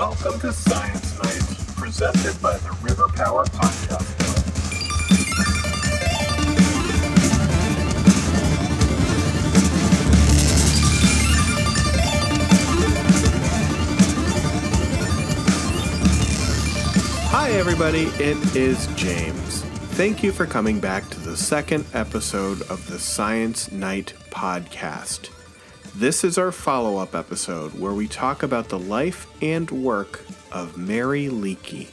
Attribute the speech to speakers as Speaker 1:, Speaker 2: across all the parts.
Speaker 1: Welcome to Science Night, presented by the River Power Podcast.
Speaker 2: Hi, everybody. It is James. Thank you for coming back to the second episode of the Science Night podcast. This is our follow up episode where we talk about the life and work of Mary Leakey.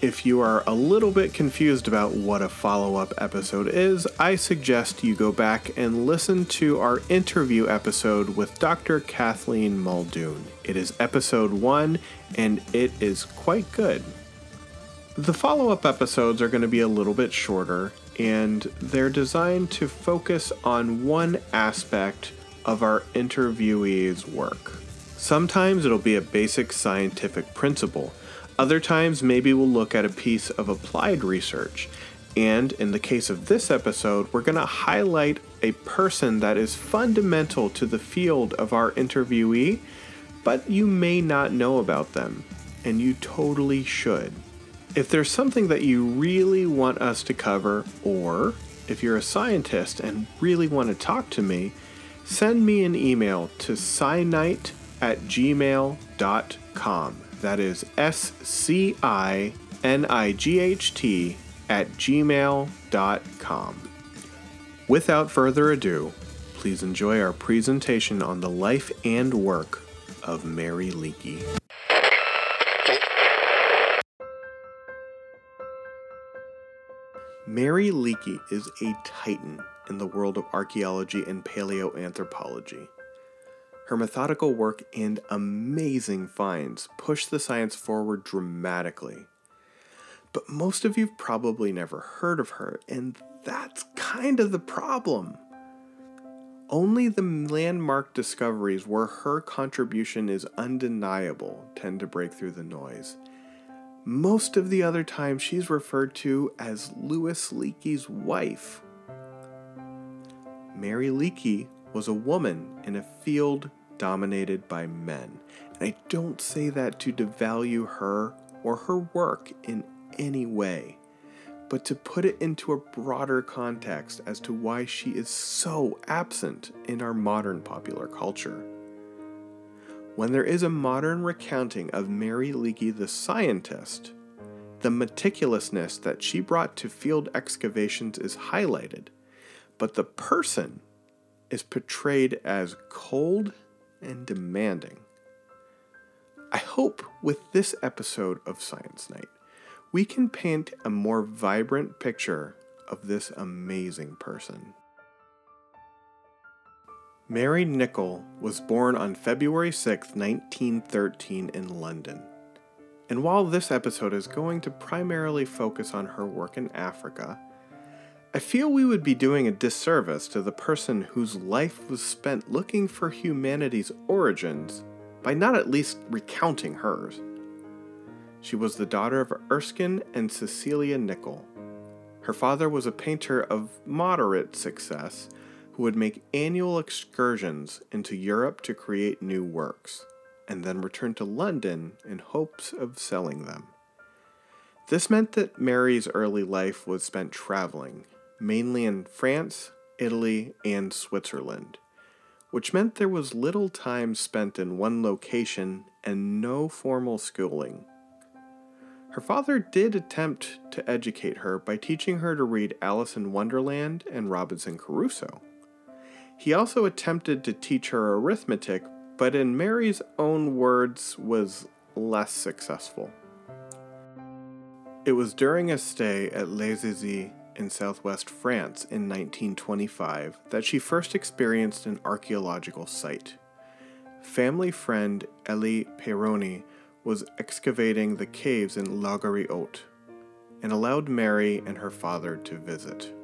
Speaker 2: If you are a little bit confused about what a follow up episode is, I suggest you go back and listen to our interview episode with Dr. Kathleen Muldoon. It is episode one and it is quite good. The follow up episodes are going to be a little bit shorter and they're designed to focus on one aspect of our interviewee's work. Sometimes it'll be a basic scientific principle. Other times, maybe we'll look at a piece of applied research. And in the case of this episode, we're going to highlight a person that is fundamental to the field of our interviewee, but you may not know about them, and you totally should. If there's something that you really want us to cover, or if you're a scientist and really want to talk to me, send me an email to scinight at gmail.com. That is S C I N I G H T at gmail.com. Without further ado, please enjoy our presentation on the life and work of Mary Leakey. Mary Leakey is a titan in the world of archaeology and paleoanthropology. Her methodical work and amazing finds push the science forward dramatically. But most of you've probably never heard of her, and that's kind of the problem. Only the landmark discoveries where her contribution is undeniable tend to break through the noise. Most of the other time, she's referred to as Louis Leakey's wife. Mary Leakey was a woman in a field dominated by men. And I don't say that to devalue her or her work in any way, but to put it into a broader context as to why she is so absent in our modern popular culture. When there is a modern recounting of Mary Leakey the scientist, the meticulousness that she brought to field excavations is highlighted, but the person is portrayed as cold and demanding. I hope with this episode of Science Night, we can paint a more vibrant picture of this amazing person. Mary Nicol was born on February 6, 1913, in London. And while this episode is going to primarily focus on her work in Africa, I feel we would be doing a disservice to the person whose life was spent looking for humanity's origins by not at least recounting hers. She was the daughter of Erskine and Cecilia Nicol. Her father was a painter of moderate success who would make annual excursions into Europe to create new works, and then return to London in hopes of selling them. This meant that Mary's early life was spent traveling, mainly in France, Italy, and Switzerland, which meant there was little time spent in one location and no formal schooling. Her father did attempt to educate her by teaching her to read Alice in Wonderland and Robinson Crusoe. He also attempted to teach her arithmetic, but in Mary's own words, was less successful. It was during a stay at Les in southwest France in 1925 that she first experienced an archaeological site. Family friend Elie Peyrony was excavating the caves in Laugerie Haute and allowed Mary and her father to visit.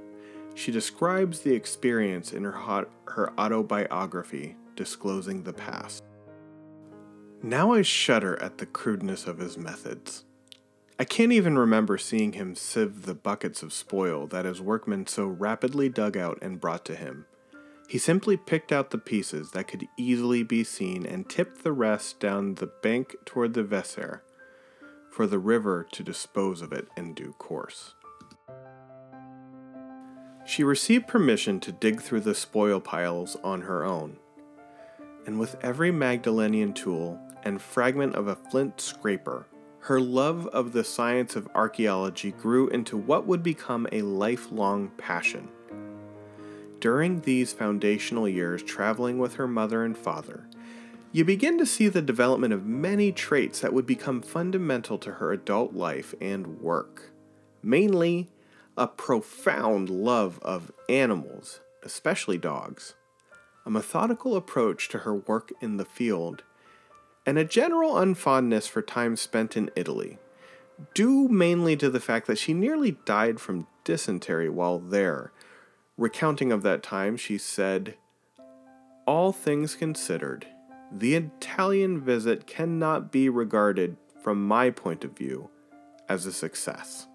Speaker 2: She describes the experience in her, hot, her autobiography, Disclosing the Past. Now I shudder at the crudeness of his methods. I can't even remember seeing him sieve the buckets of spoil that his workmen so rapidly dug out and brought to him. He simply picked out the pieces that could easily be seen and tipped the rest down the bank toward the Vézère for the river to dispose of it in due course. She received permission to dig through the spoil piles on her own, and with every Magdalenian tool and fragment of a flint scraper, her love of the science of archaeology grew into what would become a lifelong passion. During these foundational years traveling with her mother and father, you begin to see the development of many traits that would become fundamental to her adult life and work. Mainly, a profound love of animals, especially dogs, a methodical approach to her work in the field, and a general unfondness for time spent in Italy, due mainly to the fact that she nearly died from dysentery while there. Recounting of that time, she said, All things considered, the Italian visit cannot be regarded, from my point of view, as a success.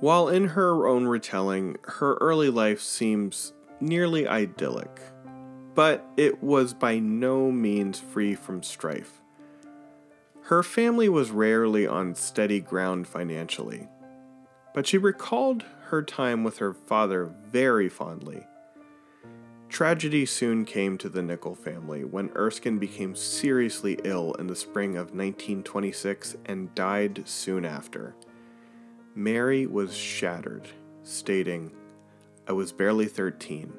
Speaker 2: While in her own retelling, her early life seems nearly idyllic, but it was by no means free from strife. Her family was rarely on steady ground financially, but she recalled her time with her father very fondly. Tragedy soon came to the Nicol family when Erskine became seriously ill in the spring of 1926 and died soon after. Mary was shattered, stating, I was barely 13,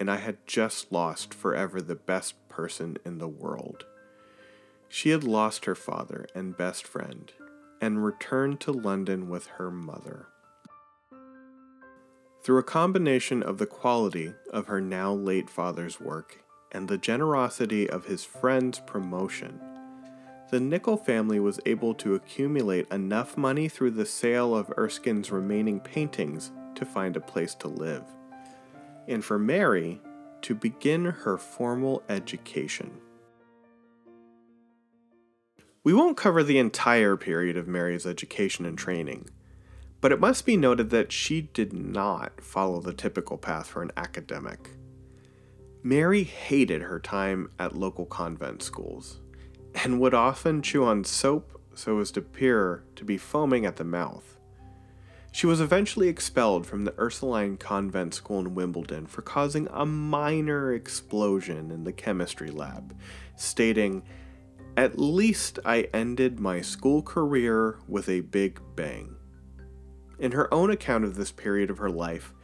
Speaker 2: and I had just lost forever the best person in the world. She had lost her father and best friend, and returned to London with her mother. Through a combination of the quality of her now late father's work and the generosity of his friend's promotion, the Nicol family was able to accumulate enough money through the sale of Erskine's remaining paintings to find a place to live, and for Mary to begin her formal education. We won't cover the entire period of Mary's education and training, but it must be noted that she did not follow the typical path for an academic. Mary hated her time at local convent schools and would often chew on soap so as to appear to be foaming at the mouth. She was eventually expelled from the Ursuline Convent School in Wimbledon for causing a minor explosion in the chemistry lab, stating, At least I ended my school career with a big bang. In her own account of this period of her life,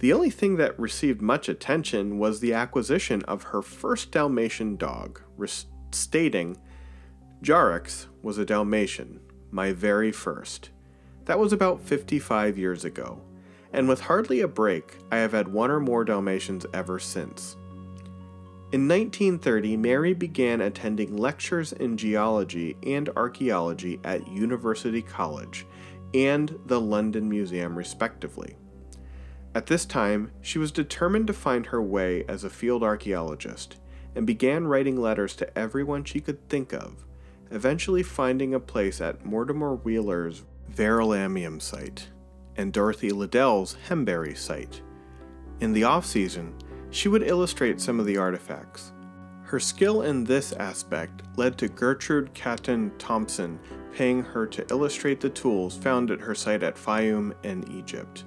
Speaker 2: the only thing that received much attention was the acquisition of her first Dalmatian dog, stating, Jarax was a Dalmatian, my very first. That was about 55 years ago, and with hardly a break, I have had one or more Dalmatians ever since. In 1930, Mary began attending lectures in geology and archaeology at University College and the London Museum, respectively. At this time, she was determined to find her way as a field archaeologist and began writing letters to everyone she could think of eventually finding a place at Mortimer Wheeler's Verulamium site and Dorothy Liddell's Hembury site. In the off season, she would illustrate some of the artifacts. Her skill in this aspect led to Gertrude Caton Thompson paying her to illustrate the tools found at her site at Fayum in Egypt.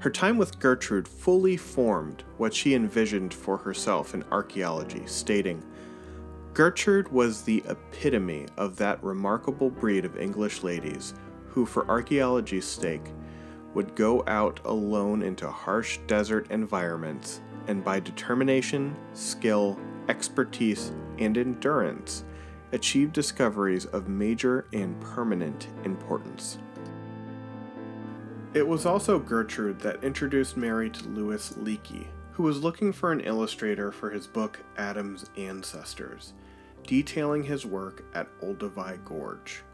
Speaker 2: Her time with Gertrude fully formed what she envisioned for herself in archaeology, stating, Gertrude was the epitome of that remarkable breed of English ladies who, for archaeology's sake, would go out alone into harsh desert environments and by determination, skill, expertise, and endurance achieve discoveries of major and permanent importance. It was also Gertrude that introduced Mary to Louis Leakey, who was looking for an illustrator for his book Adam's Ancestors detailing his work at Olduvai Gorge.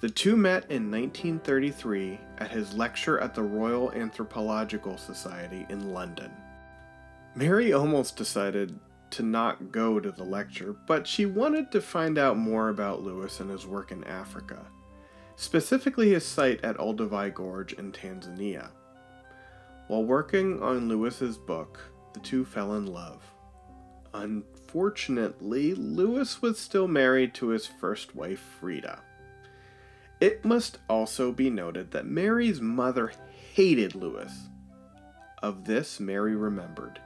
Speaker 2: The two met in 1933 at his lecture at the Royal Anthropological Society in London. Mary almost decided to not go to the lecture, but she wanted to find out more about Louis and his work in Africa, specifically his site at Olduvai Gorge in Tanzania. While working on Louis's book, the two fell in love. Unfortunately, Louis was still married to his first wife, Frida. It must also be noted that Mary's mother hated Louis. Of this, Mary remembered.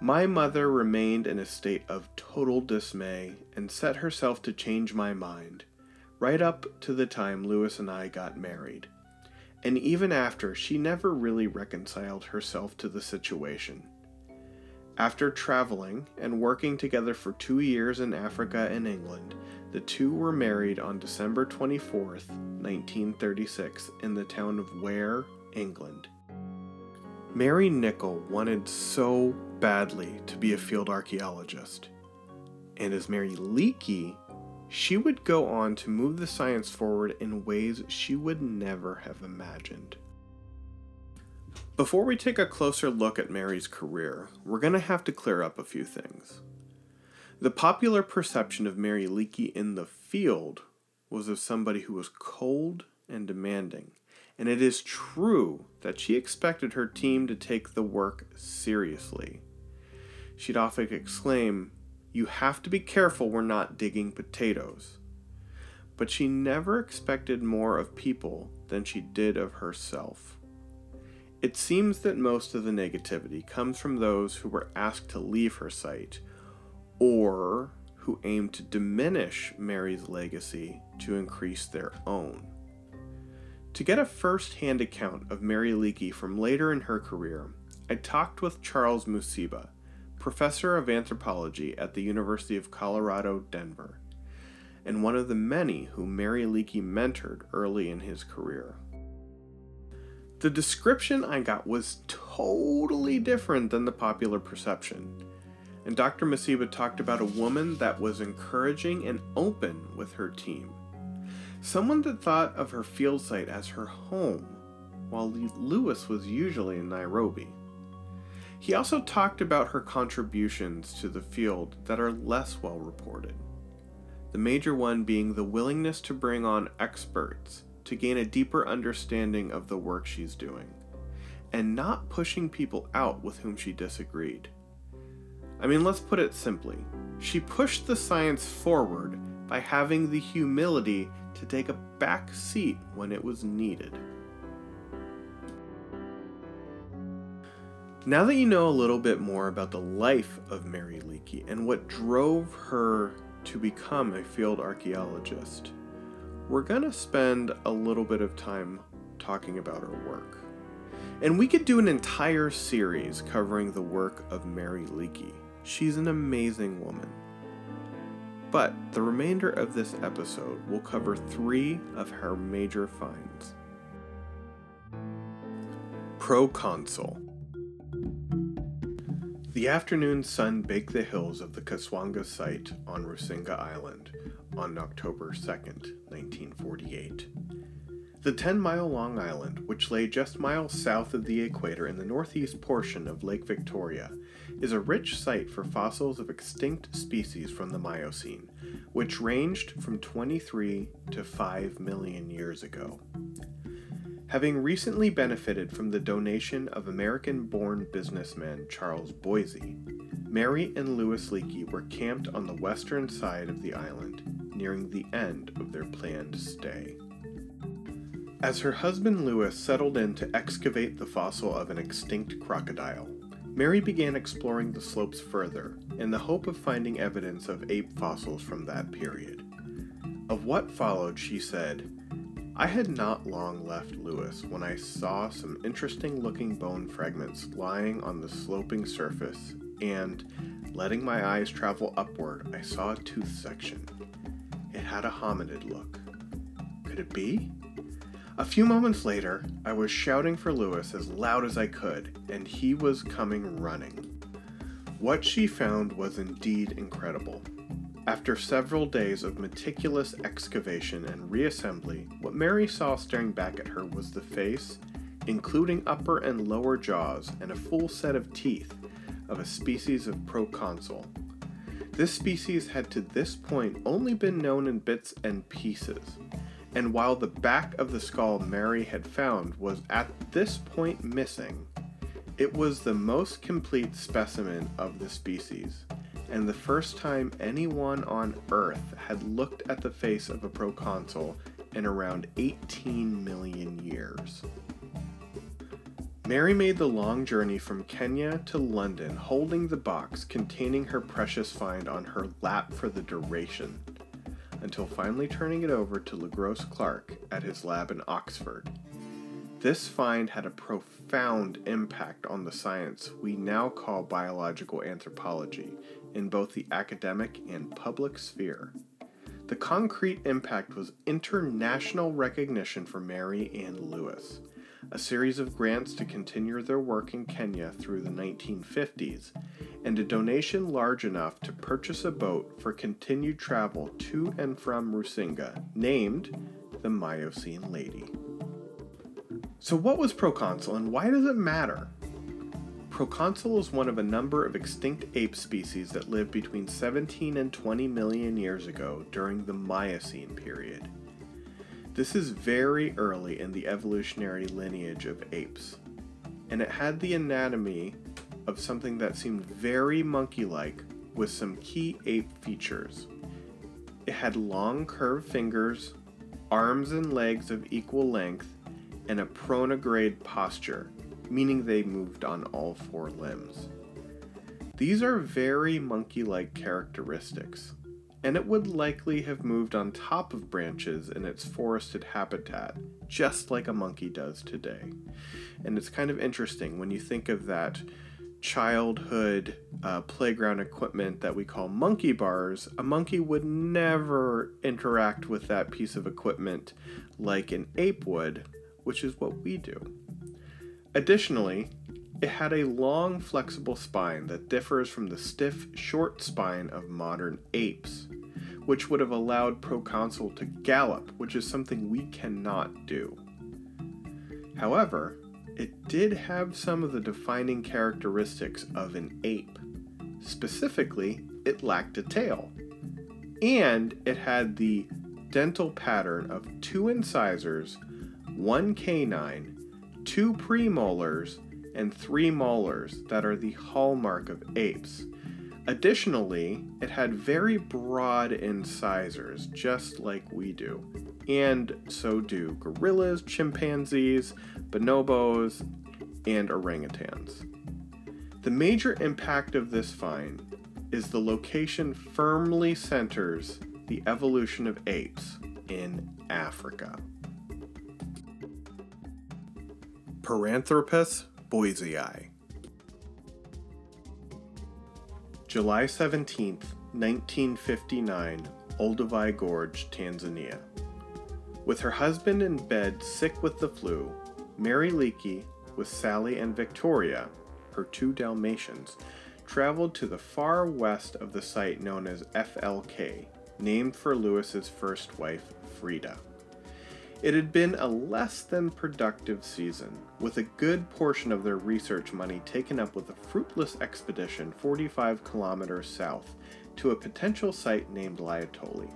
Speaker 2: My mother remained in a state of total dismay and set herself to change my mind, right up to the time Louis and I got married. And even after, she never really reconciled herself to the situation. After traveling and working together for two years in Africa and England, the two were married on December 24th, 1936, in the town of Ware, England. Mary Nicol wanted so badly to be a field archaeologist. And as Mary Leakey, she would go on to move the science forward in ways she would never have imagined. Before we take a closer look at Mary's career, we're going to have to clear up a few things. The popular perception of Mary Leakey in the field was of somebody who was cold and demanding, and it is true that she expected her team to take the work seriously. She'd often exclaim, You have to be careful we're not digging potatoes. But she never expected more of people than she did of herself. It seems that most of the negativity comes from those who were asked to leave her site, or who aimed to diminish Mary's legacy to increase their own. To get a first hand account of Mary Leakey from later in her career, I talked with Charles Musiba, professor of anthropology at the University of Colorado, Denver, and one of the many who Mary Leakey mentored early in his career. The description I got was totally different than the popular perception. And Dr. Musiba talked about a woman that was encouraging and open with her team. Someone that thought of her field site as her home, while Louis was usually in Nairobi. He also talked about her contributions to the field that are less well reported. The major one being the willingness to bring on experts to gain a deeper understanding of the work she's doing, and not pushing people out with whom she disagreed. I mean, let's put it simply she pushed the science forward by having the humility to take a back seat when it was needed. Now that you know a little bit more about the life of Mary Leakey and what drove her to become a field archaeologist, we're going to spend a little bit of time talking about her work. And we could do an entire series covering the work of Mary Leakey. She's an amazing woman. But the remainder of this episode will cover three of her major finds. Proconsul. The afternoon sun baked the hills of the Kaswanga site on Rusinga Island on October 2, 1948. The 10 mile long island, which lay just miles south of the equator in the northeast portion of Lake Victoria, is a rich site for fossils of extinct species from the Miocene, which ranged from 23 to 5 million years ago. Having recently benefited from the donation of American born businessman Charles Boise, Mary and Louis Leakey were camped on the western side of the island, nearing the end of their planned stay. As her husband Louis settled in to excavate the fossil of an extinct crocodile, Mary began exploring the slopes further in the hope of finding evidence of ape fossils from that period. Of what followed, she said, I had not long left Louis when I saw some interesting looking bone fragments lying on the sloping surface, and, letting my eyes travel upward, I saw a tooth section. Had a hominid look. Could it be? A few moments later, I was shouting for Louis as loud as I could, and he was coming running. What she found was indeed incredible. After several days of meticulous excavation and reassembly, what Mary saw staring back at her was the face, including upper and lower jaws and a full set of teeth, of a species of proconsul. This species had to this point only been known in bits and pieces, and while the back of the skull Mary had found was at this point missing, It was the most complete specimen of the species, and the first time anyone on Earth had looked at the face of a proconsul in around 18 million years. Mary made the long journey from Kenya to London holding the box containing her precious find on her lap for the duration, until finally turning it over to LeGros Clark at his lab in Oxford. This find had a profound impact on the science we now call biological anthropology in both the academic and public sphere. The concrete impact was international recognition for Mary and Louis, a series of grants to continue their work in Kenya through the 1950s, and a donation large enough to purchase a boat for continued travel to and from Rusinga, named the Miocene Lady. So, what was proconsul and why does it matter? Proconsul is one of a number of extinct ape species that lived between 17 and 20 million years ago during the Miocene period. This is very early in the evolutionary lineage of apes, and it had the anatomy of something that seemed very monkey like with some key ape features. It had long curved fingers, arms and legs of equal length, and a pronograde posture, meaning they moved on all four limbs. These are very monkey like characteristics, and it would likely have moved on top of branches in its forested habitat, just like a monkey does today. And it's kind of interesting when you think of that childhood uh, playground equipment that we call monkey bars, a monkey would never interact with that piece of equipment like an ape would, which is what we do. Additionally, it had a long, flexible spine that differs from the stiff, short spine of modern apes, which would have allowed Proconsul to gallop, which is something we cannot do. However, it did have some of the defining characteristics of an ape. Specifically, it lacked a tail, and it had the dental pattern of two incisors, one canine, two premolars, and three molars that are the hallmark of apes. Additionally, it had very broad incisors, just like we do. And so do gorillas, chimpanzees, bonobos, and orangutans. The major impact of this find is the location firmly centers the evolution of apes in Africa. Paranthropus boisei. July 17, 1959, Olduvai Gorge, Tanzania. With her husband in bed sick with the flu, Mary Leakey, with Sally and Victoria, her two Dalmatians, traveled to the far west of the site known as FLK, named for Louis's first wife, Frida. It had been a less than productive season, with a good portion of their research money taken up with a fruitless expedition 45 kilometers south to a potential site named Laetoli.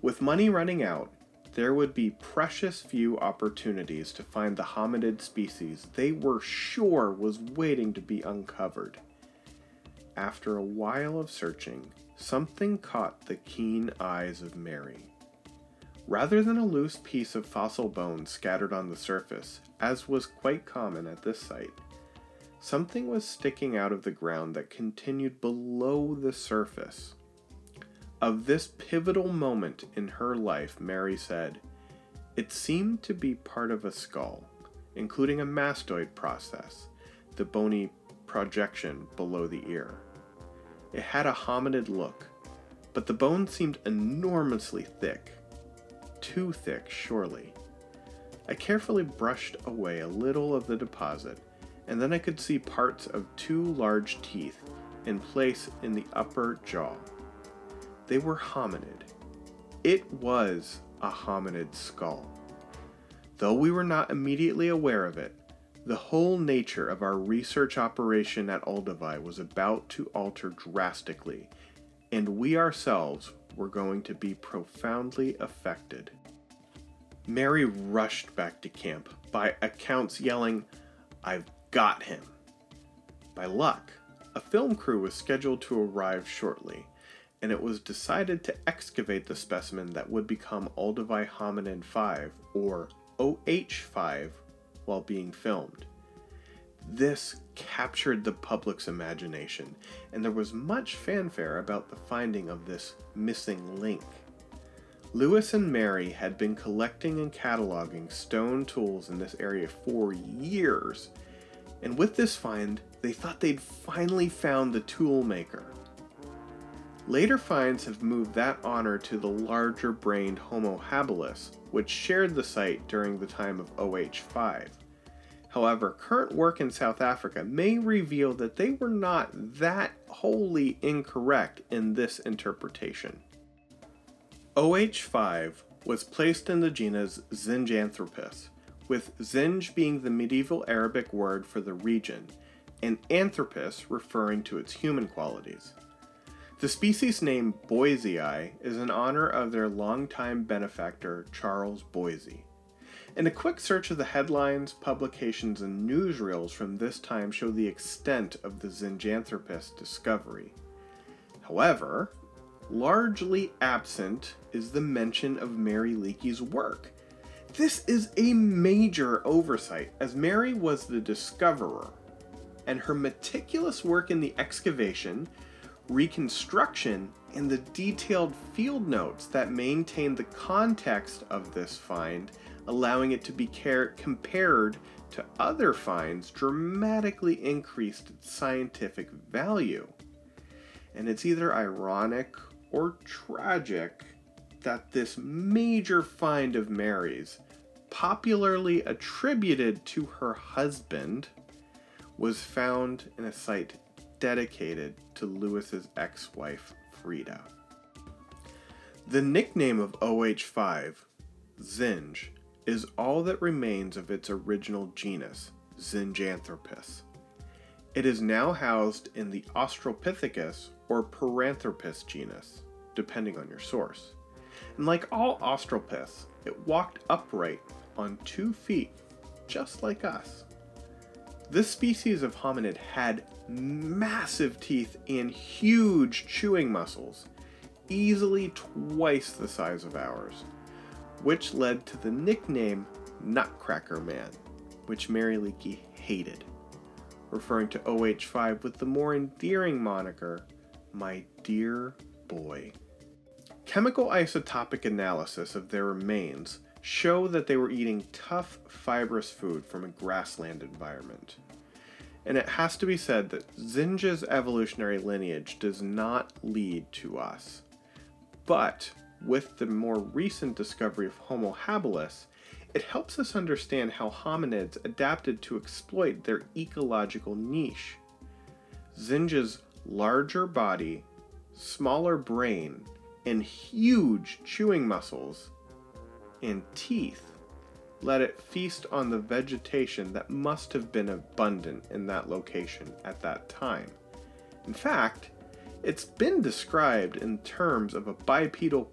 Speaker 2: With money running out, there would be precious few opportunities to find the hominid species they were sure was waiting to be uncovered. After a while of searching, something caught the keen eyes of Mary. Rather than a loose piece of fossil bone scattered on the surface, as was quite common at this site, something was sticking out of the ground that continued below the surface. Of this pivotal moment in her life, Mary said, It seemed to be part of a skull, including a mastoid process, the bony projection below the ear. It had a hominid look, but the bone seemed enormously thick too thick, surely. I carefully brushed away a little of the deposit, and then I could see parts of two large teeth in place in the upper jaw. They were hominid. It was a hominid skull. Though we were not immediately aware of it, the whole nature of our research operation at Olduvai was about to alter drastically, and we ourselves were going to be profoundly affected. Mary rushed back to camp, by accounts yelling, I've got him. By luck, a film crew was scheduled to arrive shortly, and it was decided to excavate the specimen that would become Olduvai hominid 5, or OH5, while being filmed. This captured the public's imagination, and there was much fanfare about the finding of this missing link. Louis and Mary had been collecting and cataloging stone tools in this area for years, and with this find, they thought they'd finally found the tool maker. Later finds have moved that honor to the larger brained Homo habilis, which shared the site during the time of OH5. However, current work in South Africa may reveal that they were not that wholly incorrect in this interpretation. OH5 was placed in the genus Zinjanthropus, with Zinj being the medieval Arabic word for the region, and Anthropus referring to its human qualities. The species name boisei is in honor of their longtime benefactor Charles Boise. And a quick search of the headlines, publications, and newsreels from this time show the extent of the Zinjanthropus discovery. However, largely absent is the mention of Mary Leakey's work. This is a major oversight, as Mary was the discoverer, and her meticulous work in the excavation, reconstruction, and the detailed field notes that maintain the context of this find allowing it to be car- compared to other finds, dramatically increased its scientific value. And it's either ironic or tragic that this major find of Mary's, popularly attributed to her husband, was found in a site dedicated to Louis's ex-wife Frida. The nickname of OH5, Zinj, is all that remains of its original genus, Zinjanthropus. It is now housed in the Australopithecus or Paranthropus genus, depending on your source. And like all Australopiths, it walked upright on two feet, just like us. This species of hominid had massive teeth and huge chewing muscles, easily twice the size of ours which led to the nickname Nutcracker Man, which Mary Leakey hated, referring to OH5 with the more endearing moniker, My Dear Boy. Chemical isotopic analysis of their remains show that they were eating tough, fibrous food from a grassland environment. And it has to be said that Zinja's evolutionary lineage does not lead to us. But with the more recent discovery of Homo habilis, it helps us understand how hominids adapted to exploit their ecological niche. Zinja's larger body, smaller brain, and huge chewing muscles and teeth let it feast on the vegetation that must have been abundant in that location at that time. In fact, it's been described in terms of a bipedal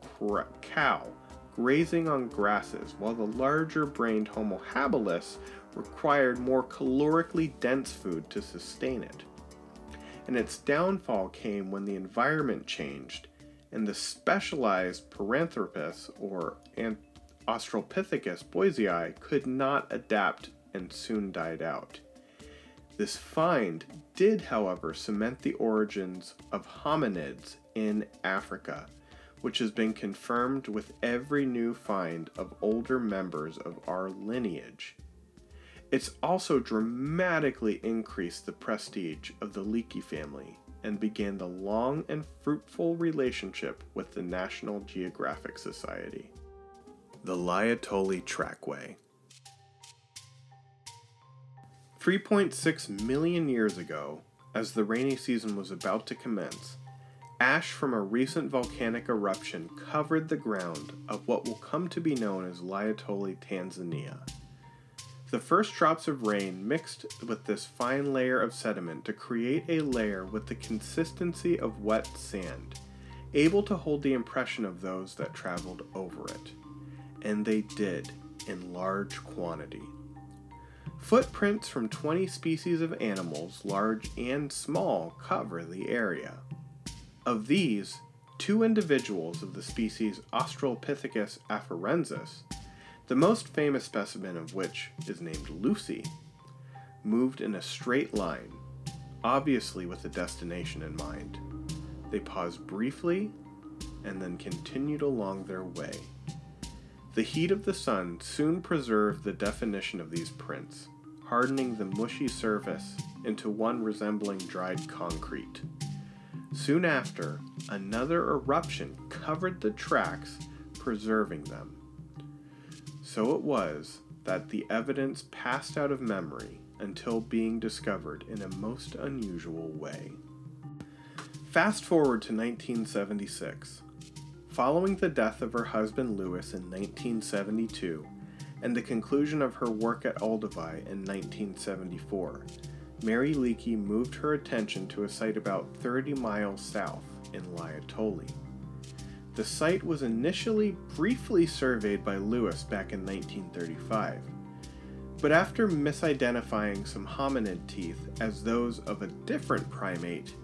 Speaker 2: cow grazing on grasses, while the larger brained Homo habilis required more calorically dense food to sustain it. And its downfall came when the environment changed and the specialized Paranthropus or Australopithecus boisei could not adapt and soon died out. This find did, however, cement the origins of hominids in Africa, which has been confirmed with every new find of older members of our lineage. It's also dramatically increased the prestige of the Leakey family and began the long and fruitful relationship with the National Geographic Society. The Laetoli Trackway 3.6 million years ago, as the rainy season was about to commence, ash from a recent volcanic eruption covered the ground of what will come to be known as Laetoli, Tanzania. The first drops of rain mixed with this fine layer of sediment to create a layer with the consistency of wet sand, able to hold the impression of those that traveled over it. And they did, in large quantity. Footprints from 20 species of animals, large and small, cover the area. Of these, two individuals of the species Australopithecus afarensis, the most famous specimen of which is named Lucy, moved in a straight line, obviously with a destination in mind. They paused briefly and then continued along their way. The heat of the sun soon preserved the definition of these prints, hardening the mushy surface into one resembling dried concrete. Soon after, another eruption covered the tracks, preserving them. So it was that the evidence passed out of memory until being discovered in a most unusual way. Fast forward to 1976. Following the death of her husband Louis in 1972 and the conclusion of her work at Olduvai in 1974, Mary Leakey moved her attention to a site about 30 miles south in Laetoli. The site was initially briefly surveyed by Louis back in 1935, but after misidentifying some hominid teeth as those of a different primate,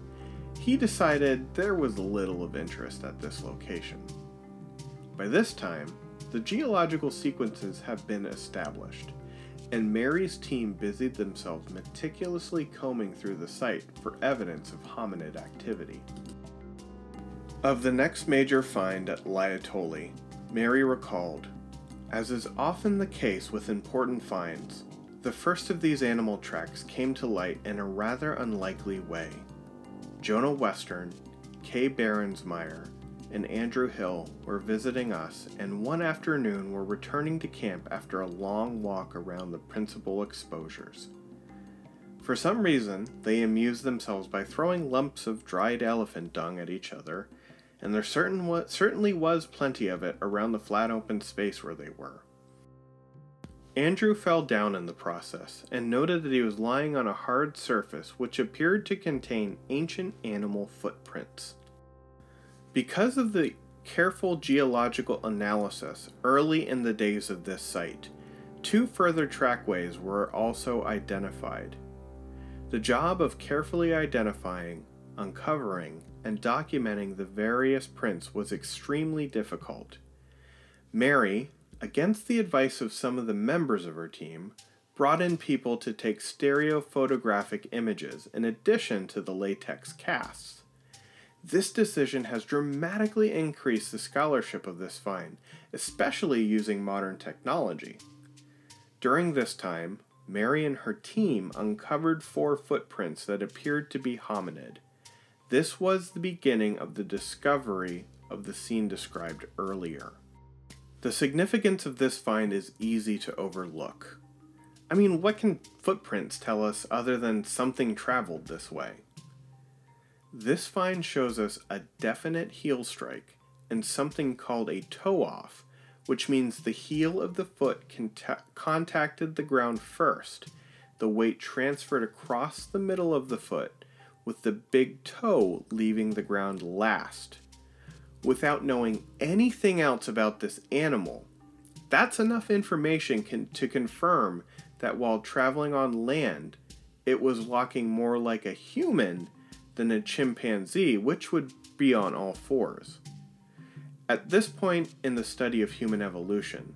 Speaker 2: he decided there was little of interest at this location. By this time, the geological sequences have been established, and Mary's team busied themselves meticulously combing through the site for evidence of hominid activity. Of the next major find at Laetoli, Mary recalled, as is often the case with important finds, the first of these animal tracks came to light in a rather unlikely way. Jonah Western, Kay Behrensmeyer, and Andrew Hill were visiting us, and one afternoon were returning to camp after a long walk around the principal exposures. For some reason, they amused themselves by throwing lumps of dried elephant dung at each other, and there certain wa- certainly was plenty of it around the flat open space where they were. Andrew fell down in the process and noted that he was lying on a hard surface which appeared to contain ancient animal footprints. Because of the careful geological analysis early in the days of this site, two further trackways were also identified. The job of carefully identifying, uncovering, and documenting the various prints was extremely difficult. Mary, against the advice of some of the members of her team, brought in people to take stereophotographic images in addition to the latex casts. This decision has dramatically increased the scholarship of this find, especially using modern technology. During this time, Mary and her team uncovered four footprints that appeared to be hominid. This was the beginning of the discovery of the scene described earlier. The significance of this find is easy to overlook. I mean, what can footprints tell us other than something traveled this way? This find shows us a definite heel strike and something called a toe off, which means the heel of the foot conta- contacted the ground first. The weight transferred across the middle of the foot, with the big toe leaving the ground last without knowing anything else about this animal. That's enough information to confirm that while traveling on land, it was walking more like a human than a chimpanzee, which would be on all fours. At this point in the study of human evolution,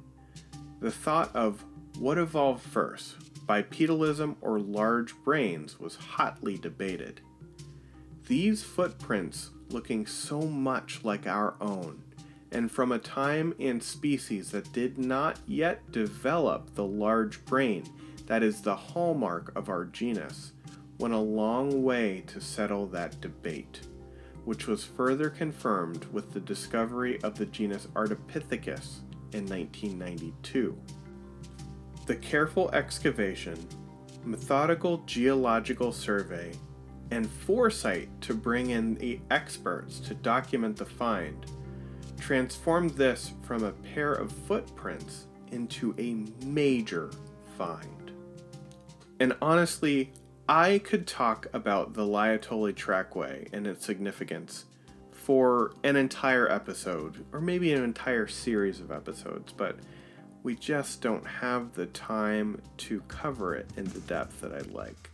Speaker 2: the thought of what evolved first, bipedalism or large brains, was hotly debated. These footprints looking so much like our own, and from a time and species that did not yet develop the large brain that is the hallmark of our genus, went a long way to settle that debate, which was further confirmed with the discovery of the genus Ardipithecus in 1992. The careful excavation, methodical geological survey, and foresight to bring in the experts to document the find transformed this from a pair of footprints into a major find. And honestly, I could talk about the Laetoli Trackway and its significance for an entire episode, or maybe an entire series of episodes, but We just don't have the time to cover it in the depth that I'd like.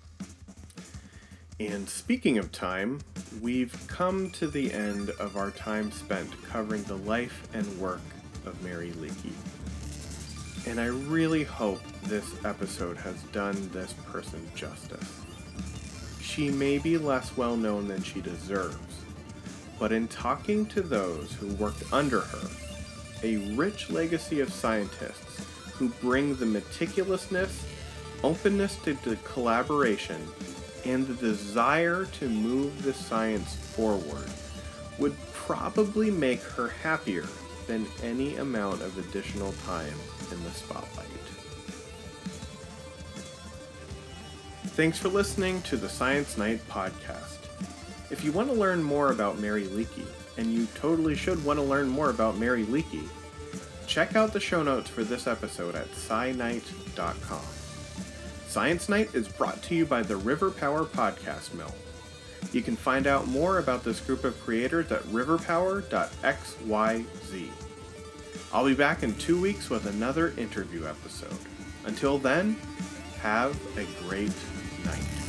Speaker 2: And speaking of time, we've come to the end of our time spent covering the life and work of Mary Leakey. And I really hope this episode has done this person justice. She may be less well known than she deserves, but in talking to those who worked under her, a rich legacy of scientists who bring the meticulousness, openness to the collaboration, and the desire to move the science forward would probably make her happier than any amount of additional time in the spotlight. Thanks for listening to the Science Night podcast. If you want to learn more about Mary Leakey, and you totally should want to learn more about Mary Leakey, check out the show notes for this episode at scinight.com. Science Night is brought to you by the River Power Podcast Mill. You can find out more about this group of creators at riverpower.xyz. I'll be back in two weeks with another interview episode. Until then, have a great night.